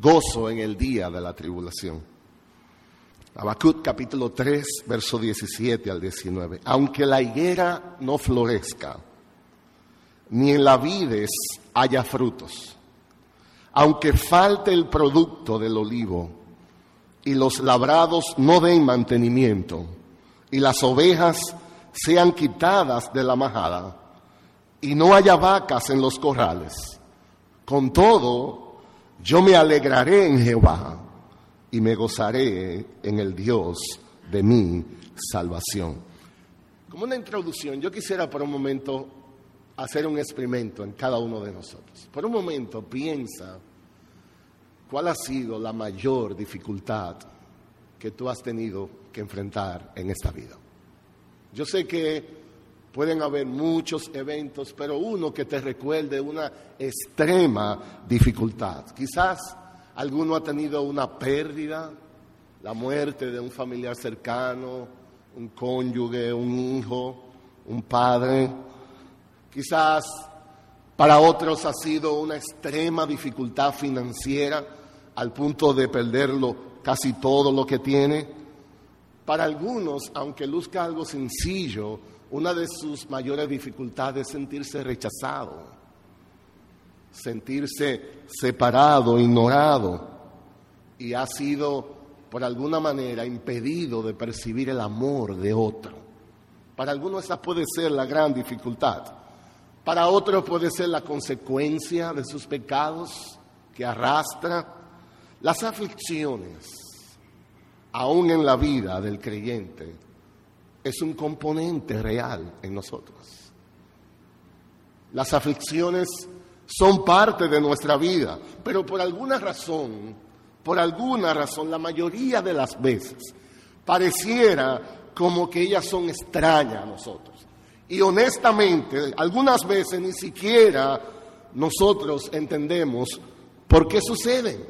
gozo en el día de la tribulación. Habacuc capítulo 3, verso 17 al 19. Aunque la higuera no florezca, ni en la vides haya frutos, aunque falte el producto del olivo y los labrados no den mantenimiento y las ovejas sean quitadas de la majada y no haya vacas en los corrales, con todo yo me alegraré en Jehová y me gozaré en el Dios de mi salvación. Como una introducción, yo quisiera por un momento hacer un experimento en cada uno de nosotros. Por un momento piensa cuál ha sido la mayor dificultad que tú has tenido que enfrentar en esta vida. Yo sé que pueden haber muchos eventos, pero uno que te recuerde una extrema dificultad. Quizás alguno ha tenido una pérdida, la muerte de un familiar cercano, un cónyuge, un hijo, un padre Quizás para otros ha sido una extrema dificultad financiera al punto de perderlo casi todo lo que tiene. Para algunos, aunque luzca algo sencillo, una de sus mayores dificultades es sentirse rechazado, sentirse separado, ignorado, y ha sido por alguna manera impedido de percibir el amor de otro. Para algunos esa puede ser la gran dificultad. Para otros puede ser la consecuencia de sus pecados que arrastra las aflicciones, aún en la vida del creyente, es un componente real en nosotros. Las aflicciones son parte de nuestra vida, pero por alguna razón, por alguna razón, la mayoría de las veces, pareciera como que ellas son extrañas a nosotros. Y honestamente, algunas veces ni siquiera nosotros entendemos por qué suceden.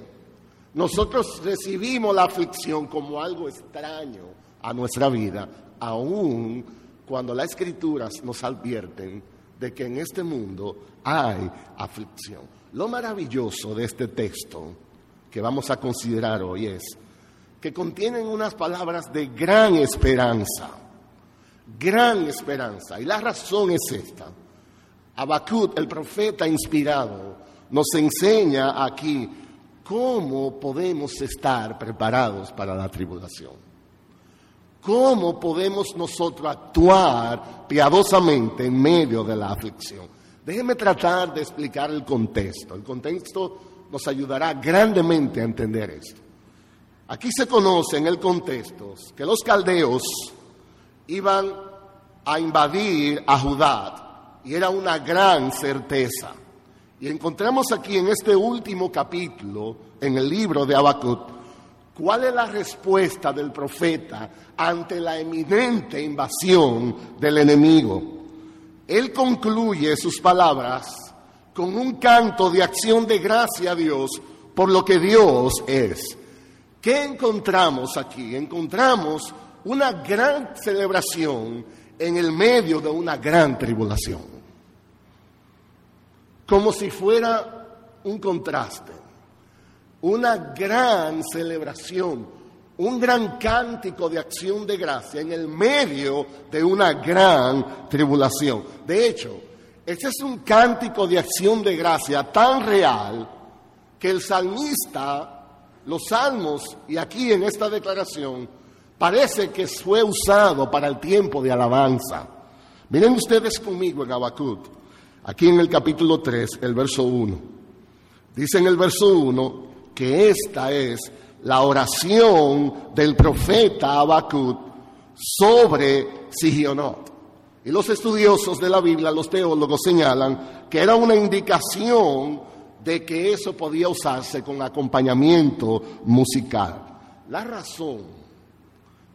Nosotros recibimos la aflicción como algo extraño a nuestra vida, aun cuando las escrituras nos advierten de que en este mundo hay aflicción. Lo maravilloso de este texto que vamos a considerar hoy es que contienen unas palabras de gran esperanza gran esperanza. Y la razón es esta. Habacuc, el profeta inspirado, nos enseña aquí cómo podemos estar preparados para la tribulación. ¿Cómo podemos nosotros actuar piadosamente en medio de la aflicción? Déjeme tratar de explicar el contexto. El contexto nos ayudará grandemente a entender esto. Aquí se conoce en el contexto que los caldeos iban a invadir a Judá y era una gran certeza. Y encontramos aquí en este último capítulo, en el libro de Habacuc, cuál es la respuesta del profeta ante la eminente invasión del enemigo. Él concluye sus palabras con un canto de acción de gracia a Dios por lo que Dios es. ¿Qué encontramos aquí? Encontramos una gran celebración en el medio de una gran tribulación. Como si fuera un contraste, una gran celebración, un gran cántico de acción de gracia en el medio de una gran tribulación. De hecho, este es un cántico de acción de gracia tan real que el salmista, los salmos y aquí en esta declaración, parece que fue usado para el tiempo de alabanza. Miren ustedes conmigo en Habacuc, aquí en el capítulo 3, el verso 1. Dice en el verso 1 que esta es la oración del profeta Habacuc sobre Sigionot. Y los estudiosos de la Biblia, los teólogos señalan que era una indicación de que eso podía usarse con acompañamiento musical. La razón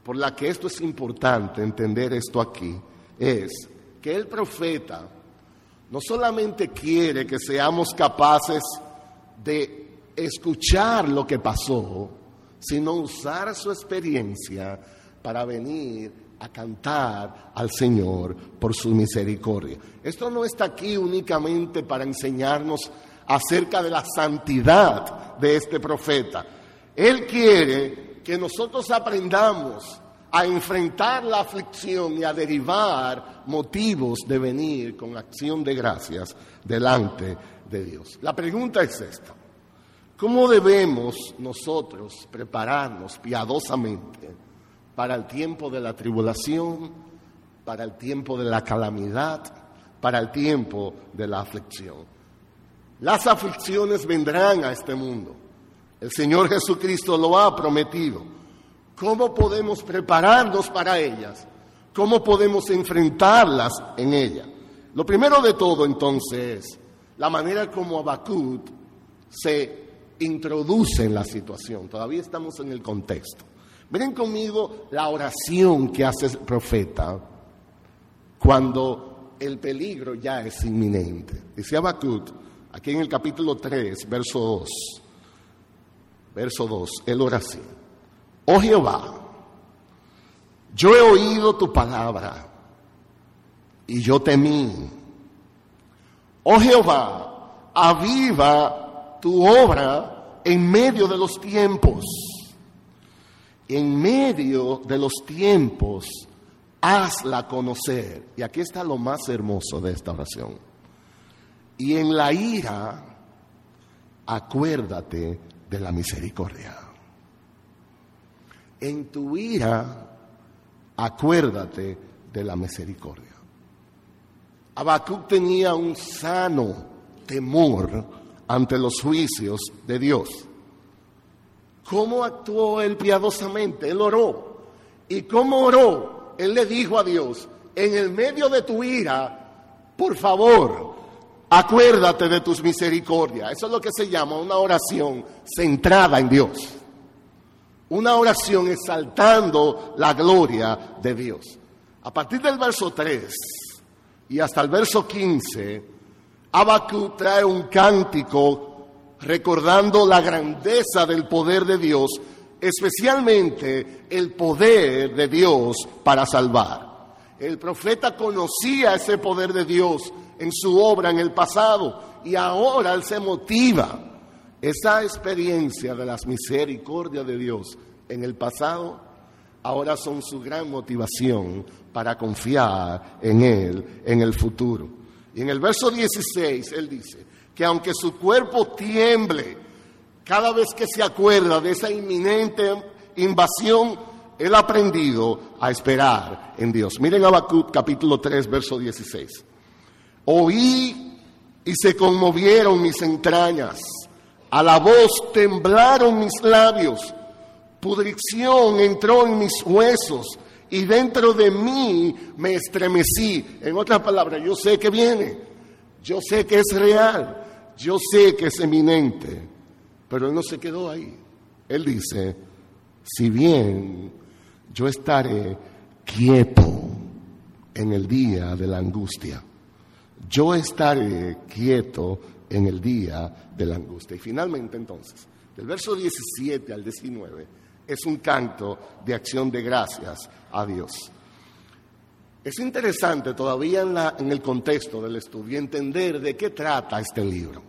por la que esto es importante entender esto aquí es que el profeta no solamente quiere que seamos capaces de escuchar lo que pasó, sino usar su experiencia para venir a cantar al Señor por su misericordia. Esto no está aquí únicamente para enseñarnos acerca de la santidad de este profeta. Él quiere que nosotros aprendamos a enfrentar la aflicción y a derivar motivos de venir con acción de gracias delante de Dios. La pregunta es esta. ¿Cómo debemos nosotros prepararnos piadosamente para el tiempo de la tribulación, para el tiempo de la calamidad, para el tiempo de la aflicción? Las aflicciones vendrán a este mundo. El Señor Jesucristo lo ha prometido. ¿Cómo podemos prepararnos para ellas? ¿Cómo podemos enfrentarlas en ella? Lo primero de todo entonces es la manera como Abacut se introduce en la situación. Todavía estamos en el contexto. Miren conmigo la oración que hace el profeta cuando el peligro ya es inminente. Dice Abacut, aquí en el capítulo 3, verso 2, verso 2, el oración. Oh Jehová, yo he oído tu palabra y yo temí. Oh Jehová, aviva tu obra en medio de los tiempos. En medio de los tiempos, hazla conocer. Y aquí está lo más hermoso de esta oración. Y en la ira, acuérdate de la misericordia en tu ira, acuérdate de la misericordia. Habacuc tenía un sano temor ante los juicios de Dios. ¿Cómo actuó él piadosamente? Él oró. ¿Y cómo oró? Él le dijo a Dios, en el medio de tu ira, por favor, acuérdate de tus misericordias. Eso es lo que se llama una oración centrada en Dios una oración exaltando la gloria de Dios. A partir del verso 3 y hasta el verso 15, Abacú trae un cántico recordando la grandeza del poder de Dios, especialmente el poder de Dios para salvar. El profeta conocía ese poder de Dios en su obra en el pasado y ahora él se motiva esa experiencia de las misericordias de Dios en el pasado, ahora son su gran motivación para confiar en Él en el futuro. Y en el verso 16 Él dice que aunque su cuerpo tiemble cada vez que se acuerda de esa inminente invasión, Él ha aprendido a esperar en Dios. Miren Habacuc capítulo 3, verso 16. Oí y se conmovieron mis entrañas a la voz temblaron mis labios, pudrición entró en mis huesos y dentro de mí me estremecí. En otras palabras, yo sé que viene, yo sé que es real, yo sé que es eminente, pero él no se quedó ahí. Él dice, si bien yo estaré quieto en el día de la angustia, yo estaré quieto en el día de la angustia. Y finalmente entonces, del verso 17 al 19, es un canto de acción de gracias a Dios. Es interesante todavía en, el contexto del estudio entender de qué trata este libro.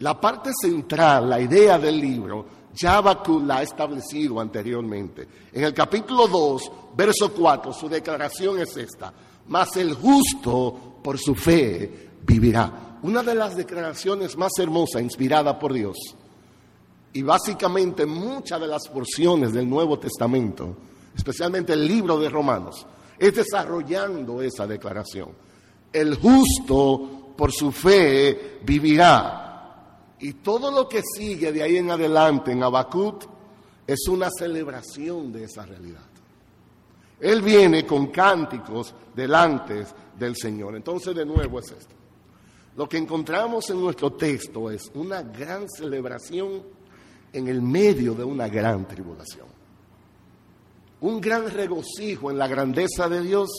La parte central, la idea del libro, ya la ha establecido anteriormente. En el capítulo 2, verso 4, su declaración es esta, mas el justo por su fe vivirá una de las declaraciones más hermosas inspirada por Dios, y básicamente muchas de las porciones del Nuevo Testamento, especialmente el libro de Romanos, es desarrollando esa declaración. El justo por su fe vivirá. Y todo lo que sigue de ahí en adelante en Abacut es una celebración de esa realidad. Él viene con cánticos delante del Señor. Entonces, de nuevo es esto. Lo que encontramos en nuestro texto es una gran celebración en el medio de una gran tribulación. Un gran regocijo en la grandeza de Dios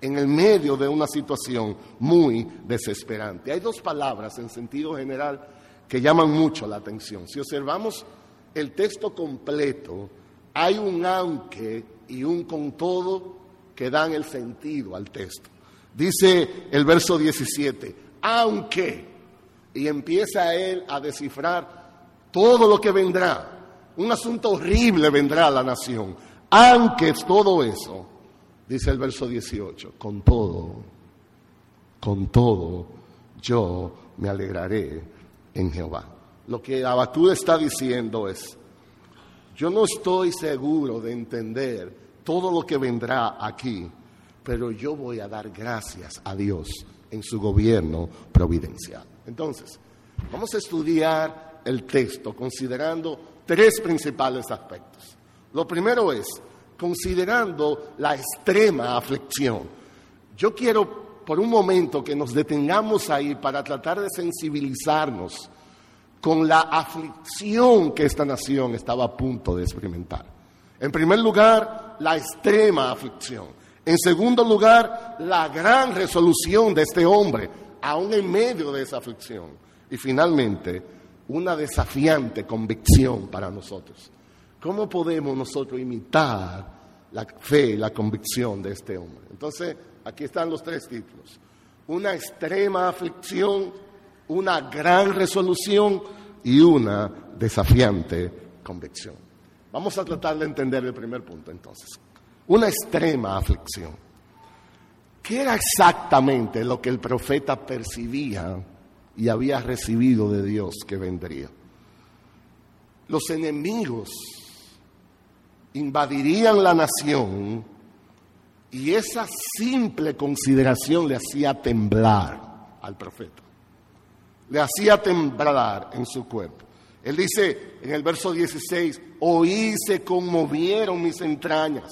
en el medio de una situación muy desesperante. Hay dos palabras en sentido general que llaman mucho la atención. Si observamos el texto completo, hay un aunque y un con todo que dan el sentido al texto. Dice el verso 17, aunque y empieza él a descifrar todo lo que vendrá. Un asunto horrible vendrá a la nación. Aunque todo eso, dice el verso 18, con todo, con todo, yo me alegraré en Jehová. Lo que Abacú está diciendo es, yo no estoy seguro de entender todo lo que vendrá aquí, pero yo voy a dar gracias a Dios en su gobierno providencial. Entonces, vamos a estudiar el texto considerando tres principales aspectos. Lo primero es, considerando la extrema aflicción. Yo quiero por un momento que nos detengamos ahí para tratar de sensibilizarnos con la aflicción que esta nación estaba a punto de experimentar. En primer lugar, la extrema aflicción. En segundo lugar, la gran resolución de este hombre, aún en medio de esa aflicción. Y finalmente, una desafiante convicción para nosotros. ¿Cómo podemos nosotros imitar la fe y la convicción de este hombre? Entonces, aquí están los tres títulos. Una extrema aflicción, una gran resolución y una desafiante convicción. Vamos a tratar de entender el primer punto entonces. Una extrema aflicción. ¿Qué era exactamente lo que el profeta percibía y había recibido de Dios que vendría? Los enemigos invadirían la nación y esa simple consideración le hacía temblar al profeta le hacía temblar en su cuerpo. Él dice en el verso 16, oí se conmovieron mis entrañas,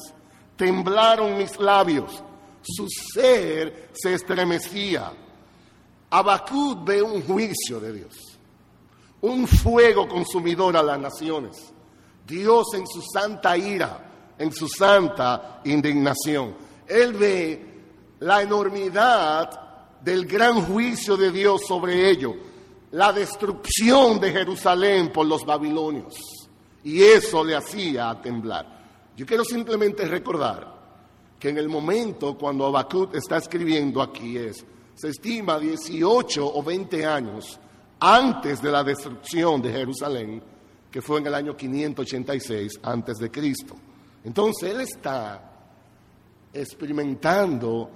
temblaron mis labios, su ser se estremecía. Abacud ve un juicio de Dios, un fuego consumidor a las naciones, Dios en su santa ira, en su santa indignación. Él ve la enormidad del gran juicio de Dios sobre ello, la destrucción de Jerusalén por los babilonios. Y eso le hacía temblar. Yo quiero simplemente recordar que en el momento cuando Habacuc está escribiendo aquí es, se estima 18 o 20 años antes de la destrucción de Jerusalén, que fue en el año 586 antes de Cristo. Entonces él está experimentando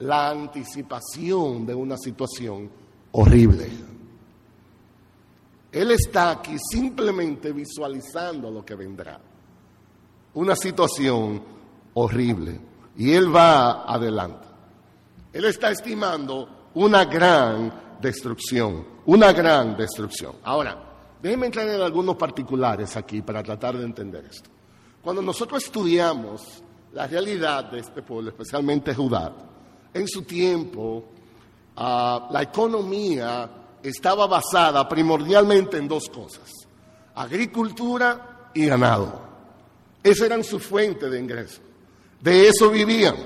la anticipación de una situación horrible. Él está aquí simplemente visualizando lo que vendrá. Una situación horrible. Y él va adelante. Él está estimando una gran destrucción. Una gran destrucción. Ahora, déjenme entrar en algunos particulares aquí para tratar de entender esto. Cuando nosotros estudiamos la realidad de este pueblo, especialmente Judá, en su tiempo, ah, la economía estaba basada primordialmente en dos cosas, agricultura y ganado. Esa eran su fuente de ingreso. De eso vivían.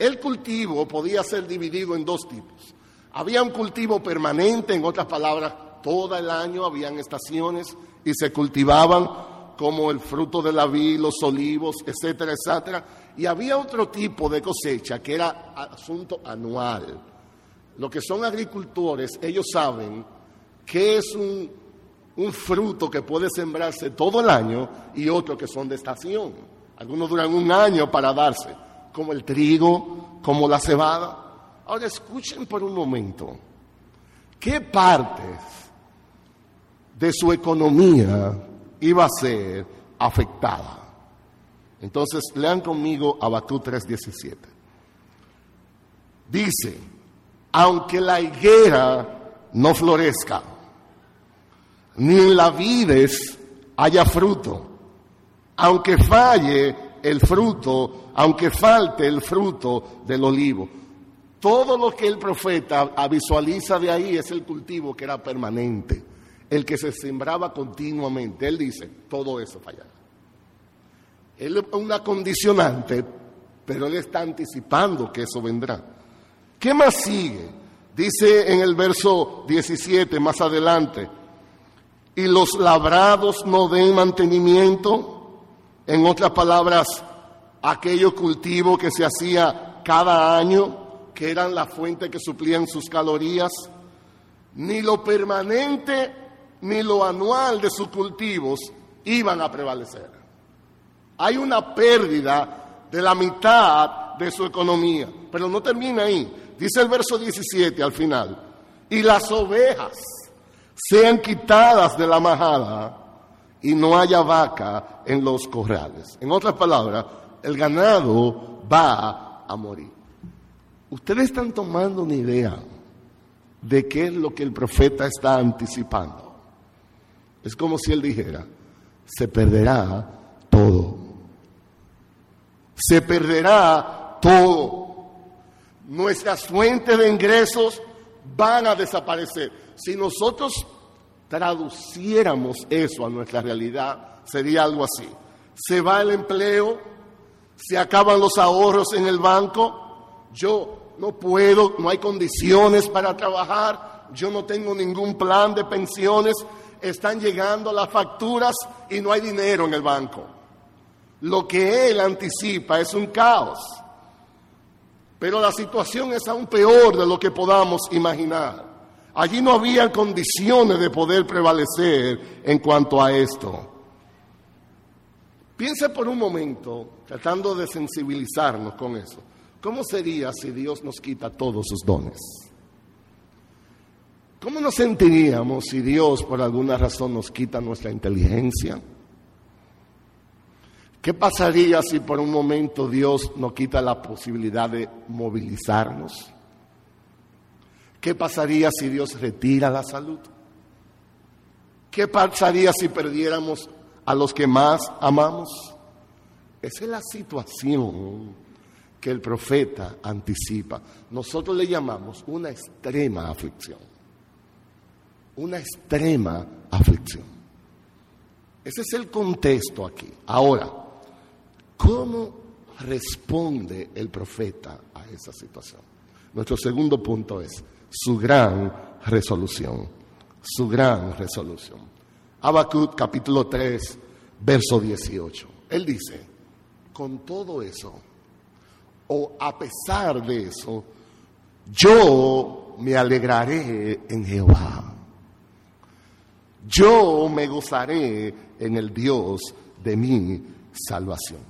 El cultivo podía ser dividido en dos tipos. Había un cultivo permanente, en otras palabras, todo el año habían estaciones y se cultivaban como el fruto de la vid, los olivos, etcétera, etcétera. Y había otro tipo de cosecha que era asunto anual. Lo que son agricultores, ellos saben que es un, un fruto que puede sembrarse todo el año y otro que son de estación. Algunos duran un año para darse, como el trigo, como la cebada. Ahora escuchen por un momento, ¿qué partes de su economía iba a ser afectada. Entonces, lean conmigo Abacú 3:17. Dice, aunque la higuera no florezca, ni en la vides haya fruto, aunque falle el fruto, aunque falte el fruto del olivo. Todo lo que el profeta visualiza de ahí es el cultivo que era permanente el que se sembraba continuamente. Él dice, todo eso fallará. Él es una condicionante, pero él está anticipando que eso vendrá. ¿Qué más sigue? Dice en el verso 17, más adelante, y los labrados no den mantenimiento, en otras palabras, aquello cultivo que se hacía cada año, que eran la fuente que suplían sus calorías, ni lo permanente ni lo anual de sus cultivos iban a prevalecer. Hay una pérdida de la mitad de su economía, pero no termina ahí. Dice el verso 17 al final, y las ovejas sean quitadas de la majada y no haya vaca en los corrales. En otras palabras, el ganado va a morir. Ustedes están tomando una idea de qué es lo que el profeta está anticipando. Es como si él dijera, se perderá todo. Se perderá todo. Nuestras fuentes de ingresos van a desaparecer. Si nosotros traduciéramos eso a nuestra realidad, sería algo así. Se va el empleo, se acaban los ahorros en el banco, yo no puedo, no hay condiciones para trabajar, yo no tengo ningún plan de pensiones, están llegando las facturas y no hay dinero en el banco. Lo que él anticipa es un caos. Pero la situación es aún peor de lo que podamos imaginar. Allí no había condiciones de poder prevalecer en cuanto a esto. Piense por un momento, tratando de sensibilizarnos con eso, ¿cómo sería si Dios nos quita todos sus dones? ¿Cómo nos sentiríamos si Dios por alguna razón nos quita nuestra inteligencia? ¿Qué pasaría si por un momento Dios nos quita la posibilidad de movilizarnos? ¿Qué pasaría si Dios retira la salud? ¿Qué pasaría si perdiéramos a los que más amamos? Esa es la situación que el profeta anticipa. Nosotros le llamamos una extrema aflicción una extrema aflicción. Ese es el contexto aquí. Ahora, ¿cómo responde el profeta a esa situación? Nuestro segundo punto es su gran resolución, su gran resolución. Habacuc capítulo 3, verso 18. Él dice, con todo eso, o a pesar de eso, yo me alegraré en Jehová yo me gozaré en el Dios de mi salvación.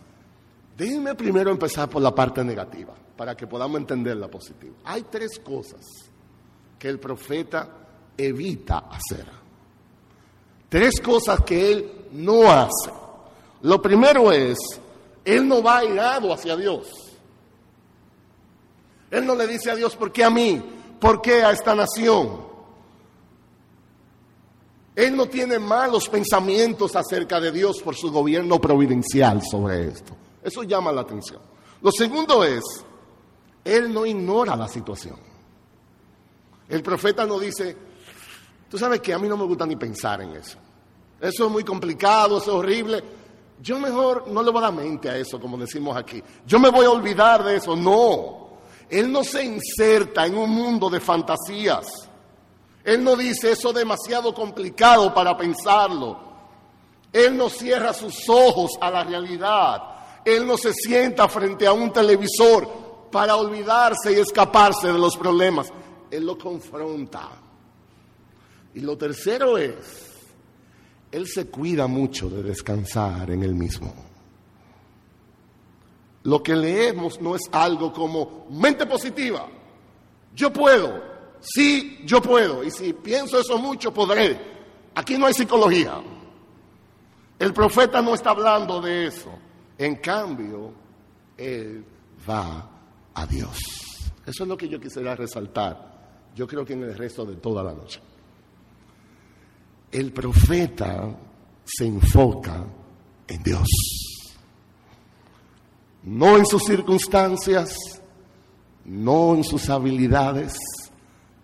Déjenme primero empezar por la parte negativa, para que podamos entender la positiva. Hay tres cosas que el profeta evita hacer. Tres cosas que él no hace. Lo primero es, él no va irado hacia Dios. Él no le dice a Dios, ¿por qué a mí? ¿Por qué a esta nación? Él no tiene malos pensamientos acerca de Dios por su gobierno providencial sobre esto. Eso llama la atención. Lo segundo es, Él no ignora la situación. El profeta no dice, tú sabes que a mí no me gusta ni pensar en eso. Eso es muy complicado, eso es horrible. Yo mejor no le voy a dar mente a eso, como decimos aquí. Yo me voy a olvidar de eso. No. Él no se inserta en un mundo de fantasías. Él no dice eso demasiado complicado para pensarlo. Él no cierra sus ojos a la realidad. Él no se sienta frente a un televisor para olvidarse y escaparse de los problemas. Él lo confronta. Y lo tercero es, Él se cuida mucho de descansar en Él mismo. Lo que leemos no es algo como mente positiva. Yo puedo, Sí, yo puedo. Y si pienso eso mucho, podré. Aquí no hay psicología. El profeta no está hablando de eso. En cambio, él va a Dios. Eso es lo que yo quisiera resaltar. Yo creo que en el resto de toda la noche. El profeta se enfoca en Dios. No en sus circunstancias, no en sus habilidades,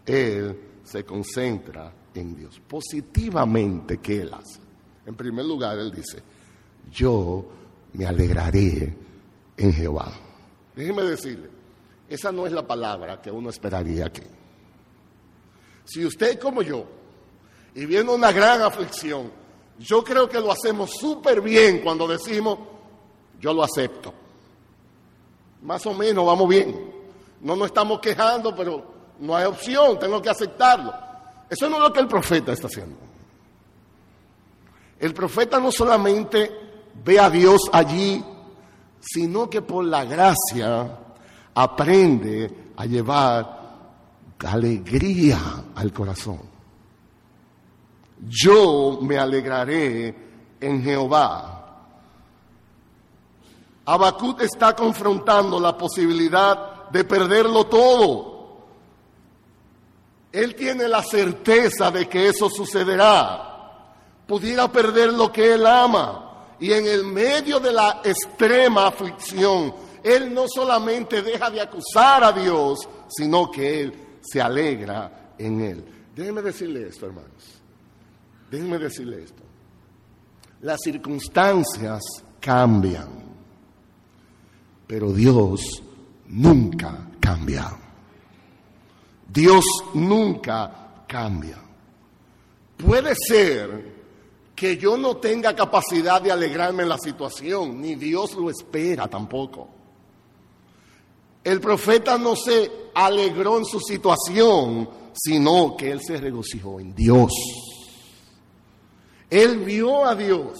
él se concentra en Dios. Positivamente, ¿qué Él hace? En primer lugar, Él dice, yo me alegraré en Jehová. Déjeme decirle, esa no es la palabra que uno esperaría aquí. Si usted como yo, y viene una gran aflicción, yo creo que lo hacemos súper bien cuando decimos, yo lo acepto. Más o menos vamos bien. No nos estamos quejando, pero no hay opción, tengo que aceptarlo. Eso no es lo que el profeta está haciendo. El profeta no solamente ve a Dios allí, sino que por la gracia aprende a llevar alegría al corazón. Yo me alegraré en Jehová. Habacuc está confrontando la posibilidad de perderlo todo. Él tiene la certeza de que eso sucederá. Pudiera perder lo que él ama. Y en el medio de la extrema aflicción, él no solamente deja de acusar a Dios, sino que él se alegra en él. Déjenme decirle esto, hermanos. Déjenme decirle esto. Las circunstancias cambian, pero Dios nunca cambia. Dios nunca cambia. Puede ser que yo no tenga capacidad de alegrarme en la situación, ni Dios lo espera tampoco. El profeta no se alegró en su situación, sino que él se regocijó en Dios. Él vio a Dios.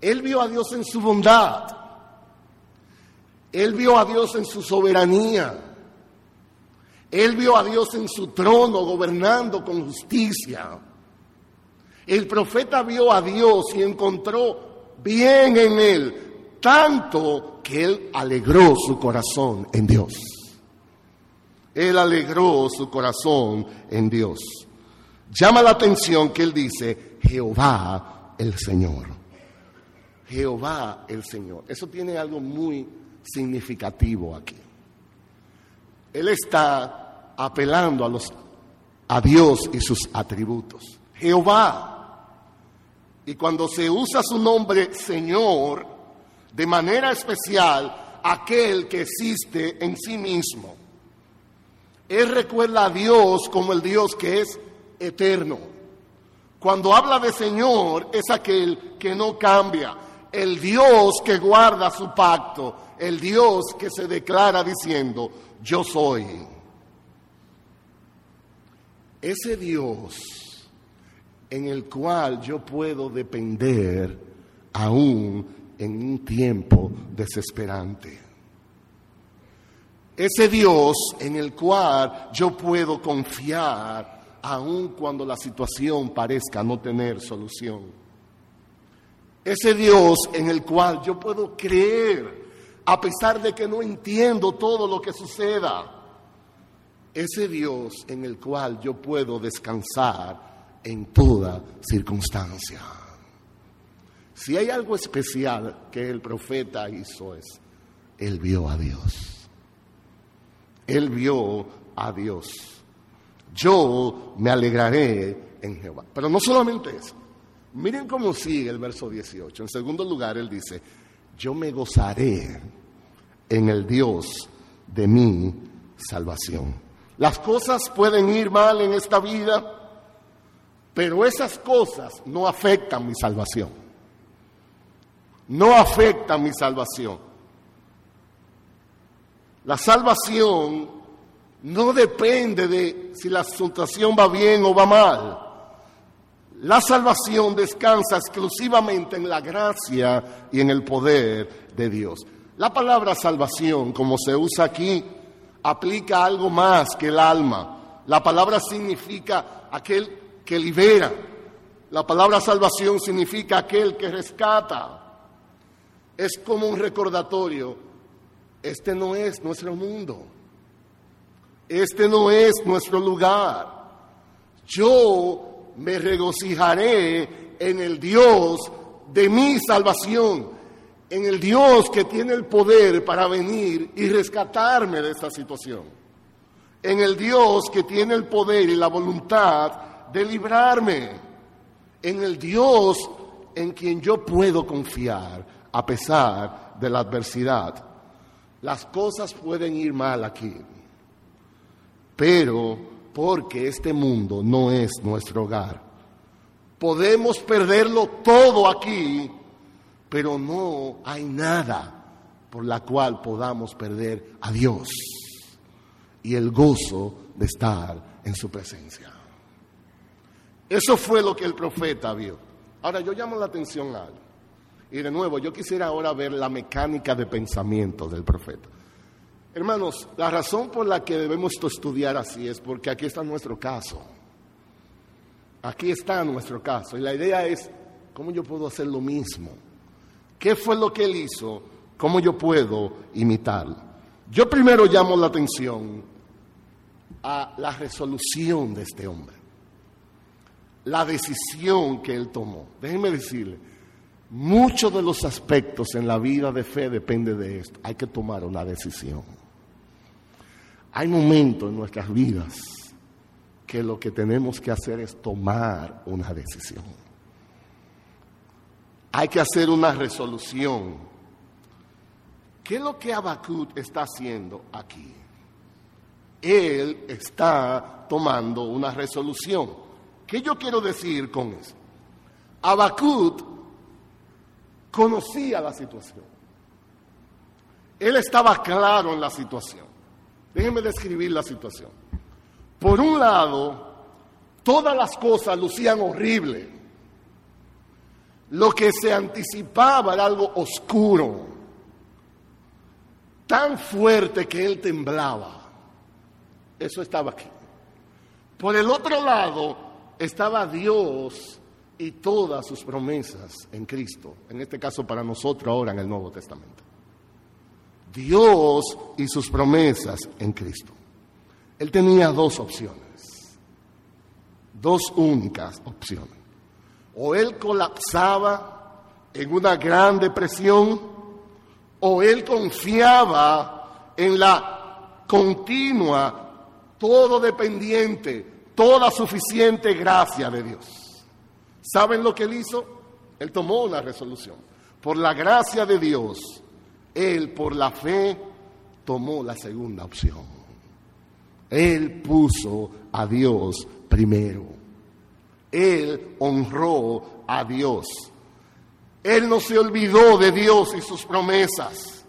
Él vio a Dios en su bondad. Él vio a Dios en su soberanía. Él vio a Dios en su trono gobernando con justicia. El profeta vio a Dios y encontró bien en él tanto él alegró su corazón en Dios. Él alegró su corazón en Dios. Llama la atención que él dice, Jehová el Señor. Jehová el Señor. Eso tiene algo muy significativo aquí. Él está apelando a, los, a Dios y sus atributos. Jehová. Y cuando se usa su nombre Señor, de manera especial aquel que existe en sí mismo. Él recuerda a Dios como el Dios que es eterno. Cuando habla de Señor es aquel que no cambia, el Dios que guarda su pacto, el Dios que se declara diciendo, yo soy. Ese Dios en el cual yo puedo depender aún en un tiempo desesperante. Ese Dios en el cual yo puedo confiar aun cuando la situación parezca no tener solución. Ese Dios en el cual yo puedo creer a pesar de que no entiendo todo lo que suceda. Ese Dios en el cual yo puedo descansar en toda circunstancia. Si hay algo especial que el profeta hizo es, él vio a Dios. Él vio a Dios. Yo me alegraré en Jehová. Pero no solamente eso. Miren cómo sigue el verso 18. En segundo lugar, él dice, yo me gozaré en el Dios de mi salvación. Las cosas pueden ir mal en esta vida, pero esas cosas no afectan mi salvación no afecta mi salvación. La salvación no depende de si la situación va bien o va mal. La salvación descansa exclusivamente en la gracia y en el poder de Dios. La palabra salvación, como se usa aquí, aplica algo más que el alma. La palabra significa aquel que libera. La palabra salvación significa aquel que rescata es como un recordatorio. Este no es nuestro mundo. Este no es nuestro lugar. Yo me regocijaré en el Dios de mi salvación, en el Dios que tiene el poder para venir y rescatarme de esta situación, en el Dios que tiene el poder y la voluntad de librarme, en el Dios en quien yo puedo confiar a pesar de la adversidad. Las cosas pueden ir mal aquí, pero porque este mundo no es nuestro hogar. Podemos perderlo todo aquí, pero no hay nada por la cual podamos perder a Dios y el gozo de estar en su presencia. Eso fue lo que el profeta vio. Ahora yo llamo la atención a algo. Y de nuevo, yo quisiera ahora ver la mecánica de pensamiento del profeta. Hermanos, la razón por la que debemos estudiar así es porque aquí está nuestro caso. Aquí está nuestro caso. Y la idea es, ¿cómo yo puedo hacer lo mismo? ¿Qué fue lo que él hizo? ¿Cómo yo puedo imitarlo? Yo primero llamo la atención a la resolución de este hombre, la decisión que él tomó. Déjenme decirle, muchos de los aspectos en la vida de fe depende de esto. Hay que tomar una decisión. Hay momentos en nuestras vidas que lo que tenemos que hacer es tomar una decisión. Hay que hacer una resolución. ¿Qué es lo que Abacut está haciendo aquí? Él está tomando una resolución. ¿Qué yo quiero decir con eso? Abacut conocía la situación. Él estaba claro en la situación. Déjenme describir la situación. Por un lado, todas las cosas lucían horribles. Lo que se anticipaba era algo oscuro, tan fuerte que él temblaba. Eso estaba aquí. Por el otro lado estaba Dios y todas sus promesas en Cristo, en este caso para nosotros ahora en el Nuevo Testamento. Dios y sus promesas en Cristo. Él tenía dos opciones, dos únicas opciones. O él colapsaba en una gran depresión, o él confiaba en la continua, todo dependiente, toda suficiente gracia de Dios. ¿Saben lo que él hizo? Él tomó una resolución. Por la gracia de Dios, él por la fe tomó la segunda opción. Él puso a Dios primero. Él honró a Dios. Él no se olvidó de Dios y sus promesas.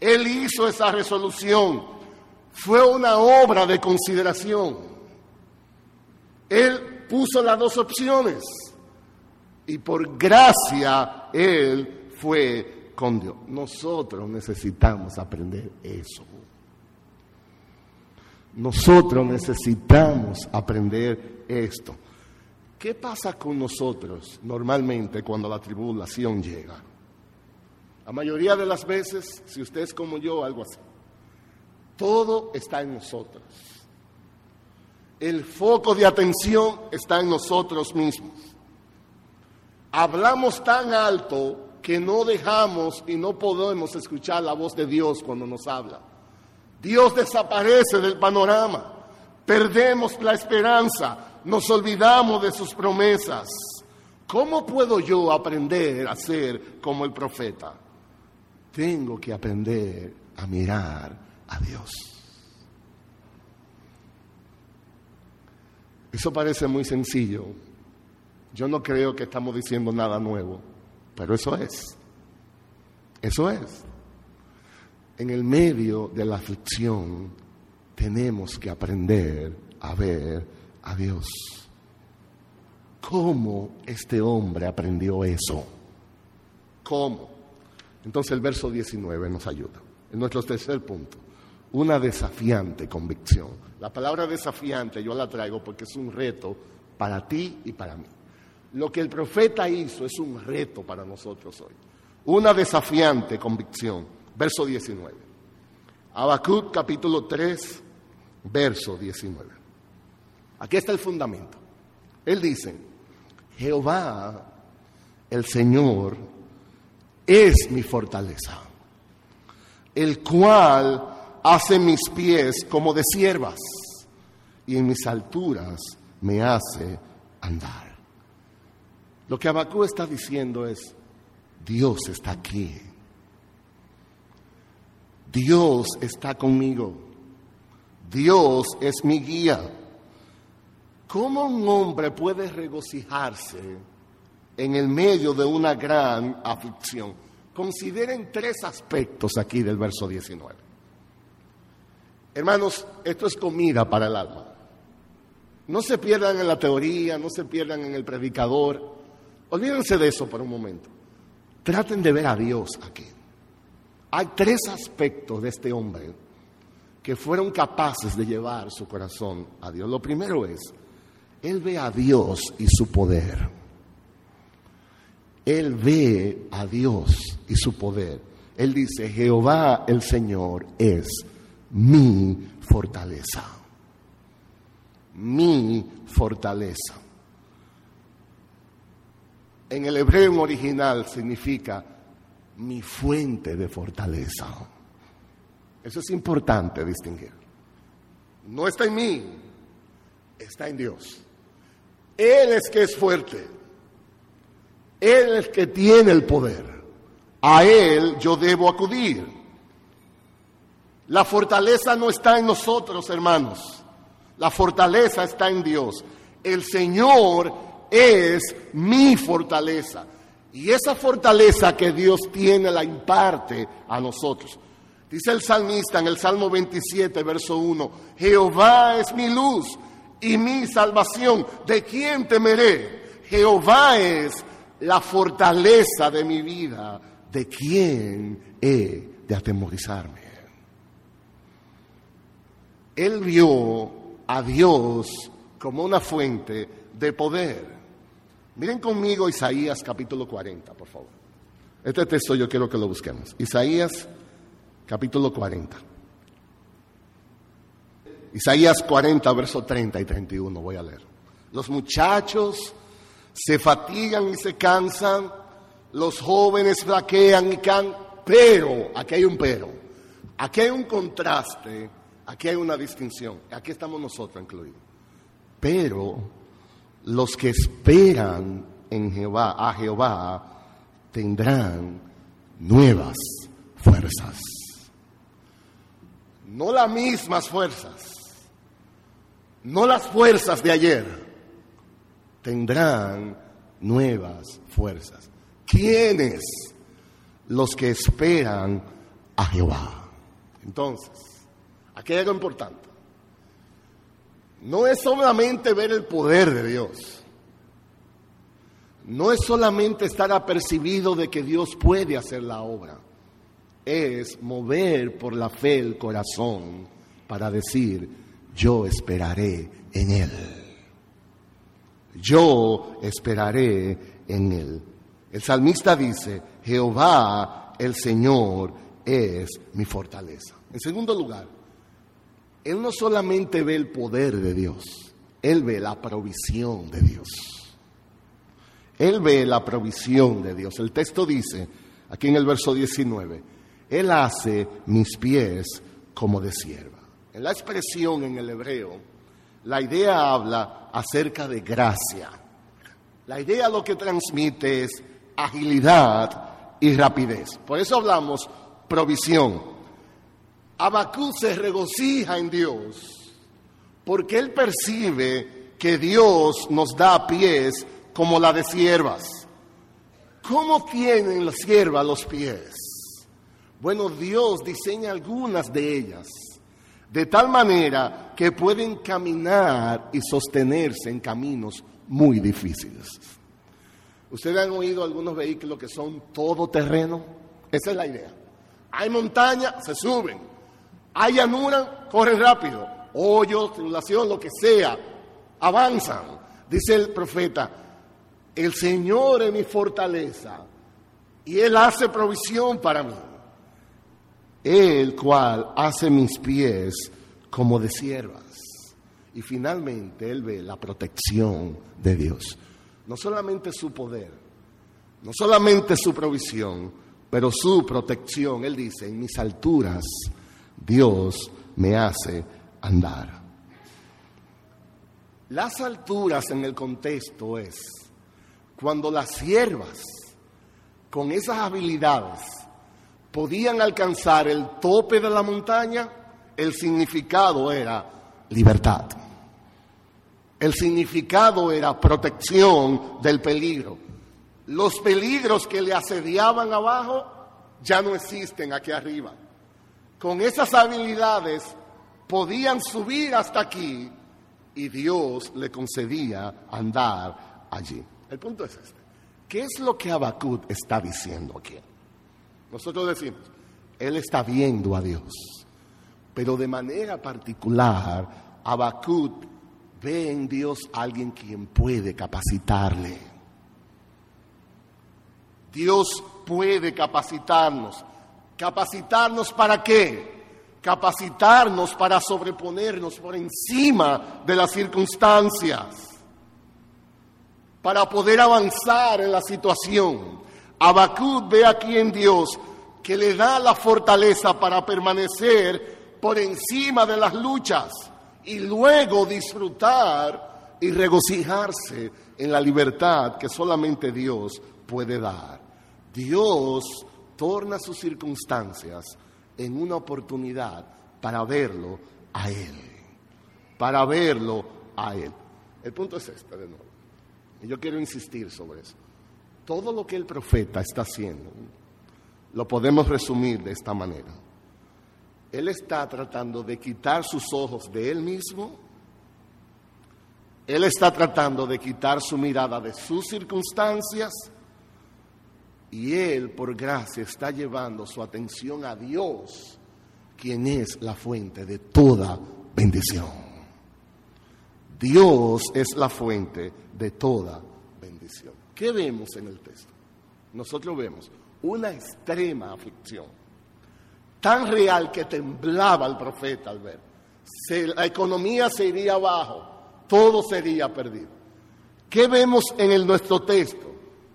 Él hizo esa resolución. Fue una obra de consideración. Él puso las dos opciones. Y por gracia, Él fue con Dios. Nosotros necesitamos aprender eso. Nosotros necesitamos aprender esto. ¿Qué pasa con nosotros normalmente cuando la tribulación llega? La mayoría de las veces, si usted es como yo, algo así. Todo está en nosotros. El foco de atención está en nosotros mismos. Hablamos tan alto que no dejamos y no podemos escuchar la voz de Dios cuando nos habla. Dios desaparece del panorama, perdemos la esperanza, nos olvidamos de sus promesas. ¿Cómo puedo yo aprender a ser como el profeta? Tengo que aprender a mirar a Dios. Eso parece muy sencillo. Yo no creo que estamos diciendo nada nuevo. Pero eso es. Eso es. En el medio de la aflicción tenemos que aprender a ver a Dios. ¿Cómo este hombre aprendió eso? ¿Cómo? Entonces el verso 19 nos ayuda. En nuestro tercer punto, una desafiante convicción. La palabra desafiante yo la traigo porque es un reto para ti y para mí. Lo que el profeta hizo es un reto para nosotros hoy. Una desafiante convicción. Verso 19. Habacuc capítulo 3, verso 19. Aquí está el fundamento. Él dice, Jehová, el Señor, es mi fortaleza, el cual hace mis pies como de siervas y en mis alturas me hace andar. Lo que Abacú está diciendo es, Dios está aquí. Dios está conmigo. Dios es mi guía. ¿Cómo un hombre puede regocijarse en el medio de una gran aflicción? Consideren tres aspectos aquí del verso 19. Hermanos, esto es comida para el alma. No se pierdan en la teoría, no se pierdan en el predicador. Olvídense de eso por un momento. Traten de ver a Dios aquí. Hay tres aspectos de este hombre que fueron capaces de llevar su corazón a Dios. Lo primero es, él ve a Dios y su poder. Él ve a Dios y su poder. Él dice, Jehová el Señor es mi fortaleza. Mi fortaleza. En el hebreo original significa mi fuente de fortaleza. Eso es importante distinguir. No está en mí, está en Dios. Él es que es fuerte. Él es que tiene el poder. A Él yo debo acudir. La fortaleza no está en nosotros, hermanos. La fortaleza está en Dios. El Señor es mi fortaleza. Y esa fortaleza que Dios tiene la imparte a nosotros. Dice el salmista en el Salmo 27, verso 1, Jehová es mi luz y mi salvación. ¿De quién temeré? Jehová es la fortaleza de mi vida. ¿De quién he de atemorizarme? Él vio a Dios como una fuente de poder. Miren conmigo Isaías capítulo 40, por favor. Este texto yo quiero que lo busquemos. Isaías capítulo 40. Isaías 40, verso 30 y 31, voy a leer. Los muchachos se fatigan y se cansan, los jóvenes flaquean y can, pero, aquí hay un pero, aquí hay un contraste, aquí hay una distinción, aquí estamos nosotros incluidos. Pero los que esperan en Jehová, a Jehová, tendrán nuevas fuerzas. No las mismas fuerzas, no las fuerzas de ayer, tendrán nuevas fuerzas. ¿Quiénes? Los que esperan a Jehová. Entonces, aquí hay algo importante. No es solamente ver el poder de Dios. No es solamente estar apercibido de que Dios puede hacer la obra. Es mover por la fe el corazón para decir, yo esperaré en Él. Yo esperaré en Él. El salmista dice, Jehová el Señor es mi fortaleza. En segundo lugar, Él no solamente ve el poder de Dios, Él ve la provisión de Dios. Él ve la provisión de Dios. El texto dice, aquí en el verso 19, Él hace mis pies como de sierva. En la expresión en el hebreo, la idea habla acerca de gracia. La idea lo que transmite es agilidad y rapidez. Por eso hablamos provisión. Abacú se regocija en Dios porque él percibe que Dios nos da pies como la de siervas. ¿Cómo tienen las siervas los pies? Bueno, Dios diseña algunas de ellas de tal manera que pueden caminar y sostenerse en caminos muy difíciles. ¿Ustedes han oído algunos vehículos que son todoterreno? Esa es la idea. Hay montaña, se suben. Hay llanura, corren rápido. Hoyos, tribulación, lo que sea, avanzan. Dice el profeta, el Señor es mi fortaleza y Él hace provisión para mí el cual hace mis pies como de siervas. Y finalmente Él ve la protección de Dios. No solamente su poder, no solamente su provisión, pero su protección. Él dice, en mis alturas Dios me hace andar. Las alturas en el contexto es cuando las siervas con esas habilidades podían alcanzar el tope de la montaña, el significado era libertad. El significado era protección del peligro. Los peligros que le asediaban abajo ya no existen aquí arriba. Con esas habilidades podían subir hasta aquí y Dios le concedía andar allí. El punto es este. ¿Qué es lo que Habacuc está diciendo aquí? Nosotros decimos, él está viendo a Dios, pero de manera particular, Habacuc ve en Dios a alguien quien puede capacitarle. Dios puede capacitarnos. ¿Capacitarnos para qué? Capacitarnos para sobreponernos por encima de las circunstancias para poder avanzar en la situación. Habacuc ve aquí en Dios que le da la fortaleza para permanecer por encima de las luchas y luego disfrutar y regocijarse en la libertad que solamente Dios puede dar. Dios torna sus circunstancias en una oportunidad para verlo a Él, para verlo a Él. El punto es este de nuevo. Y yo quiero insistir sobre eso. Todo lo que el profeta está haciendo lo podemos resumir de esta manera. Él está tratando de quitar sus ojos de él mismo. Él está tratando de quitar su mirada de sus circunstancias. Y él, por gracia, está llevando su atención a Dios, quien es la fuente de toda bendición. Dios es la fuente de toda bendición. ¿Qué vemos en el texto? Nosotros vemos una extrema aflicción, tan real que temblaba el profeta al ver. la economía se iría abajo, todo sería perdido. ¿Qué vemos en el, nuestro texto?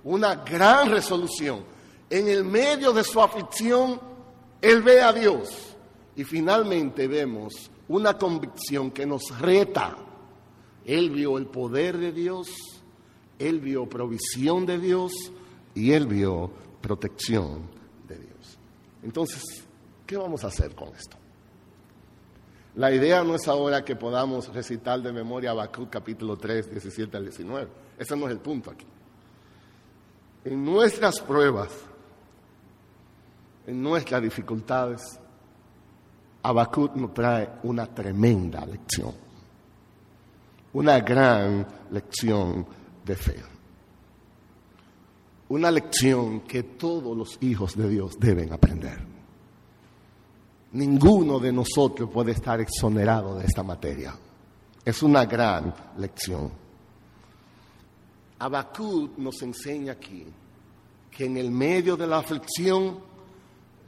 Una gran resolución. En el medio de su aflicción, él ve a Dios. Y finalmente vemos una convicción que nos reta él vio el poder de Dios, él vio provisión de Dios y él vio protección de Dios. Entonces, ¿qué vamos a hacer con esto? La idea no es ahora que podamos recitar de memoria Habacuc capítulo 3, 17 al 19. Ese no es el punto aquí. En nuestras pruebas, en nuestras dificultades, Habacuc nos trae una tremenda lección una gran lección de fe. Una lección que todos los hijos de Dios deben aprender. Ninguno de nosotros puede estar exonerado de esta materia. Es una gran lección. Habacuc nos enseña aquí que en el medio de la aflicción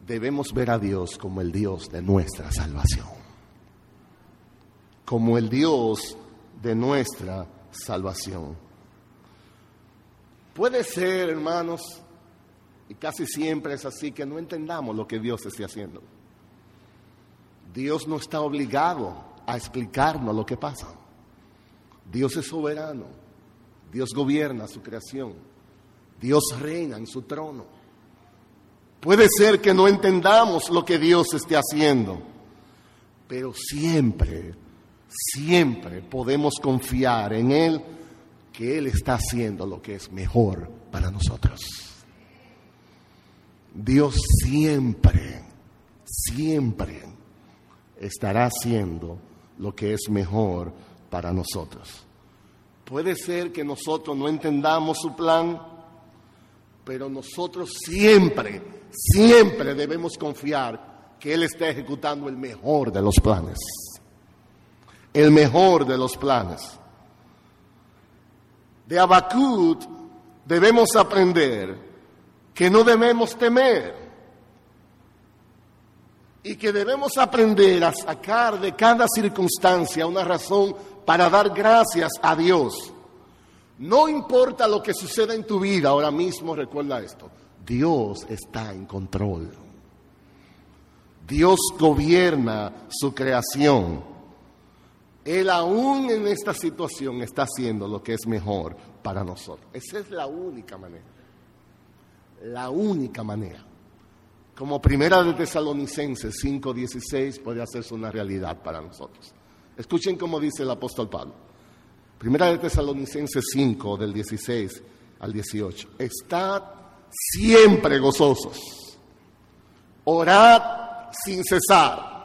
debemos ver a Dios como el Dios de nuestra salvación. Como el Dios de nuestra salvación. Puede ser, hermanos, y casi siempre es así, que no entendamos lo que Dios esté haciendo. Dios no está obligado a explicarnos lo que pasa. Dios es soberano. Dios gobierna su creación. Dios reina en su trono. Puede ser que no entendamos lo que Dios esté haciendo, pero siempre siempre podemos confiar en Él, que Él está haciendo lo que es mejor para nosotros. Dios siempre, siempre estará haciendo lo que es mejor para nosotros. Puede ser que nosotros no entendamos su plan, pero nosotros siempre, siempre debemos confiar que Él está ejecutando el mejor de los planes el mejor de los planes. De Abacut debemos aprender que no debemos temer y que debemos aprender a sacar de cada circunstancia una razón para dar gracias a Dios. No importa lo que suceda en tu vida ahora mismo, recuerda esto, Dios está en control. Dios gobierna su creación. Él aún en esta situación está haciendo lo que es mejor para nosotros. Esa es la única manera. La única manera. Como primera de Tesalonicenses 5:16 puede hacerse una realidad para nosotros. Escuchen cómo dice el apóstol Pablo. Primera de Tesalonicenses 5 del 16 al 18. Estad siempre gozosos. Orad sin cesar.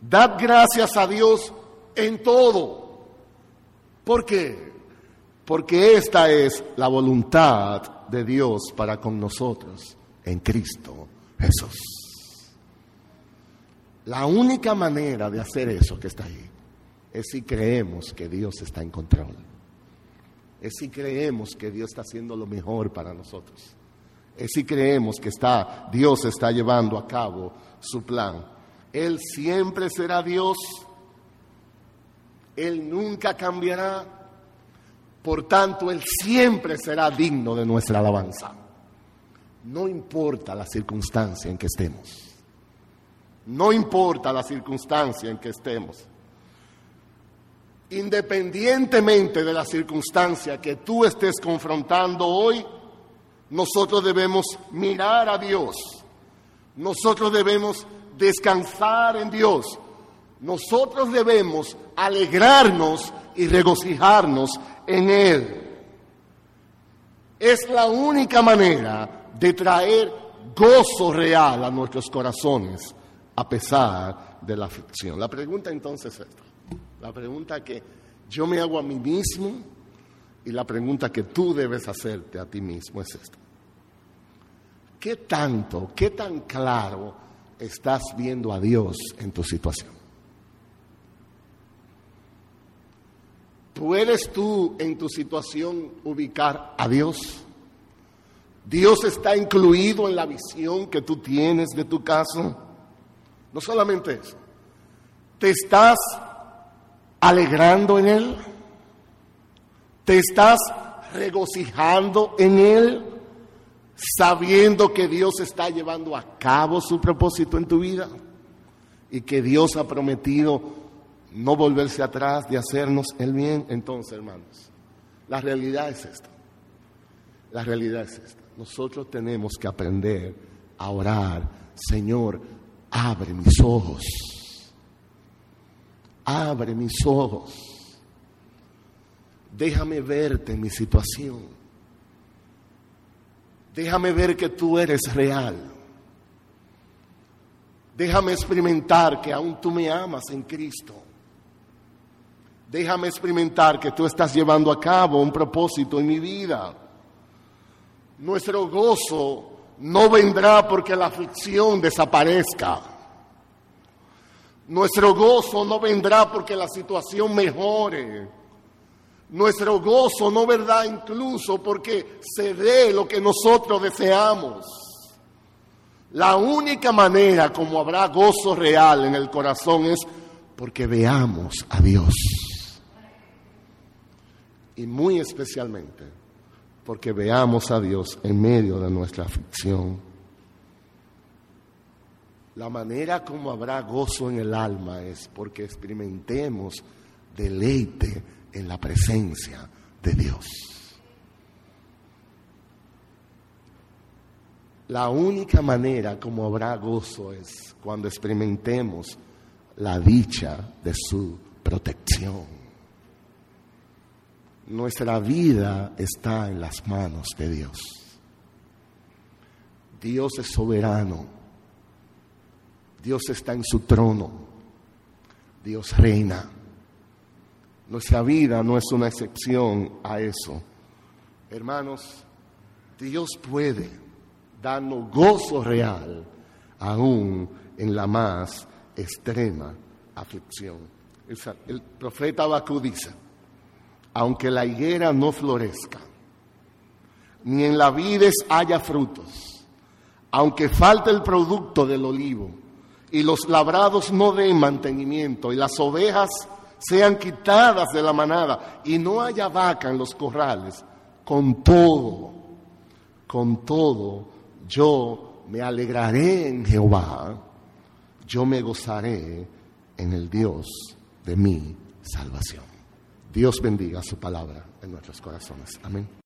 Dad gracias a Dios en todo. ¿Por qué? Porque esta es la voluntad de Dios para con nosotros en Cristo Jesús. La única manera de hacer eso que está ahí es si creemos que Dios está en control. Es si creemos que Dios está haciendo lo mejor para nosotros. Es si creemos que está, Dios está llevando a cabo su plan. Él siempre será Dios. Él nunca cambiará. Por tanto, Él siempre será digno de nuestra alabanza. No importa la circunstancia en que estemos. No importa la circunstancia en que estemos. Independientemente de la circunstancia que tú estés confrontando hoy, nosotros debemos mirar a Dios. Nosotros debemos descansar en Dios. Nosotros debemos alegrarnos y regocijarnos en Él. Es la única manera de traer gozo real a nuestros corazones a pesar de la aflicción. La pregunta entonces es esta. La pregunta que yo me hago a mí mismo y la pregunta que tú debes hacerte a ti mismo es esta. ¿Qué tanto, qué tan claro estás viendo a Dios en tu situación? ¿Puedes tú en tu situación ubicar a Dios? ¿Dios está incluido en la visión que tú tienes de tu caso? No solamente eso. ¿Te estás alegrando en Él? ¿Te estás regocijando en Él? Sabiendo que Dios está llevando a cabo su propósito en tu vida y que Dios ha prometido no volverse atrás de hacernos el bien. Entonces, hermanos, la realidad es esta. La realidad es esta. Nosotros tenemos que aprender a orar, Señor, abre mis ojos. Abre mis ojos, déjame verte en mi situación, déjame ver que tú eres real, déjame experimentar que aún tú me amas en Cristo, déjame experimentar que tú estás llevando a cabo un propósito en mi vida. Nuestro gozo no vendrá porque la aflicción desaparezca. Nuestro gozo no vendrá porque la situación mejore. Nuestro gozo no vendrá incluso porque se dé lo que nosotros deseamos. La única manera como habrá gozo real en el corazón es porque veamos a Dios. Y muy especialmente porque veamos a Dios en medio de nuestra aflicción. La manera como habrá gozo en el alma es porque experimentemos deleite en la presencia de Dios. La única manera como habrá gozo es cuando experimentemos la dicha de su protección. Nuestra vida está en las manos de Dios. Dios es soberano Dios está en su trono. Dios reina. Nuestra vida no es una excepción a eso. Hermanos, Dios puede darnos gozo real aún en la más extrema aflicción. El, profeta Abacú dice, aunque la higuera no florezca, ni en la vides haya frutos, aunque falte el producto del olivo, y los labrados no den mantenimiento y las ovejas sean quitadas de la manada y no haya vaca en los corrales, con todo, con todo, yo me alegraré en Jehová, yo me gozaré en el Dios de mi salvación. Dios bendiga su palabra en nuestros corazones. Amén.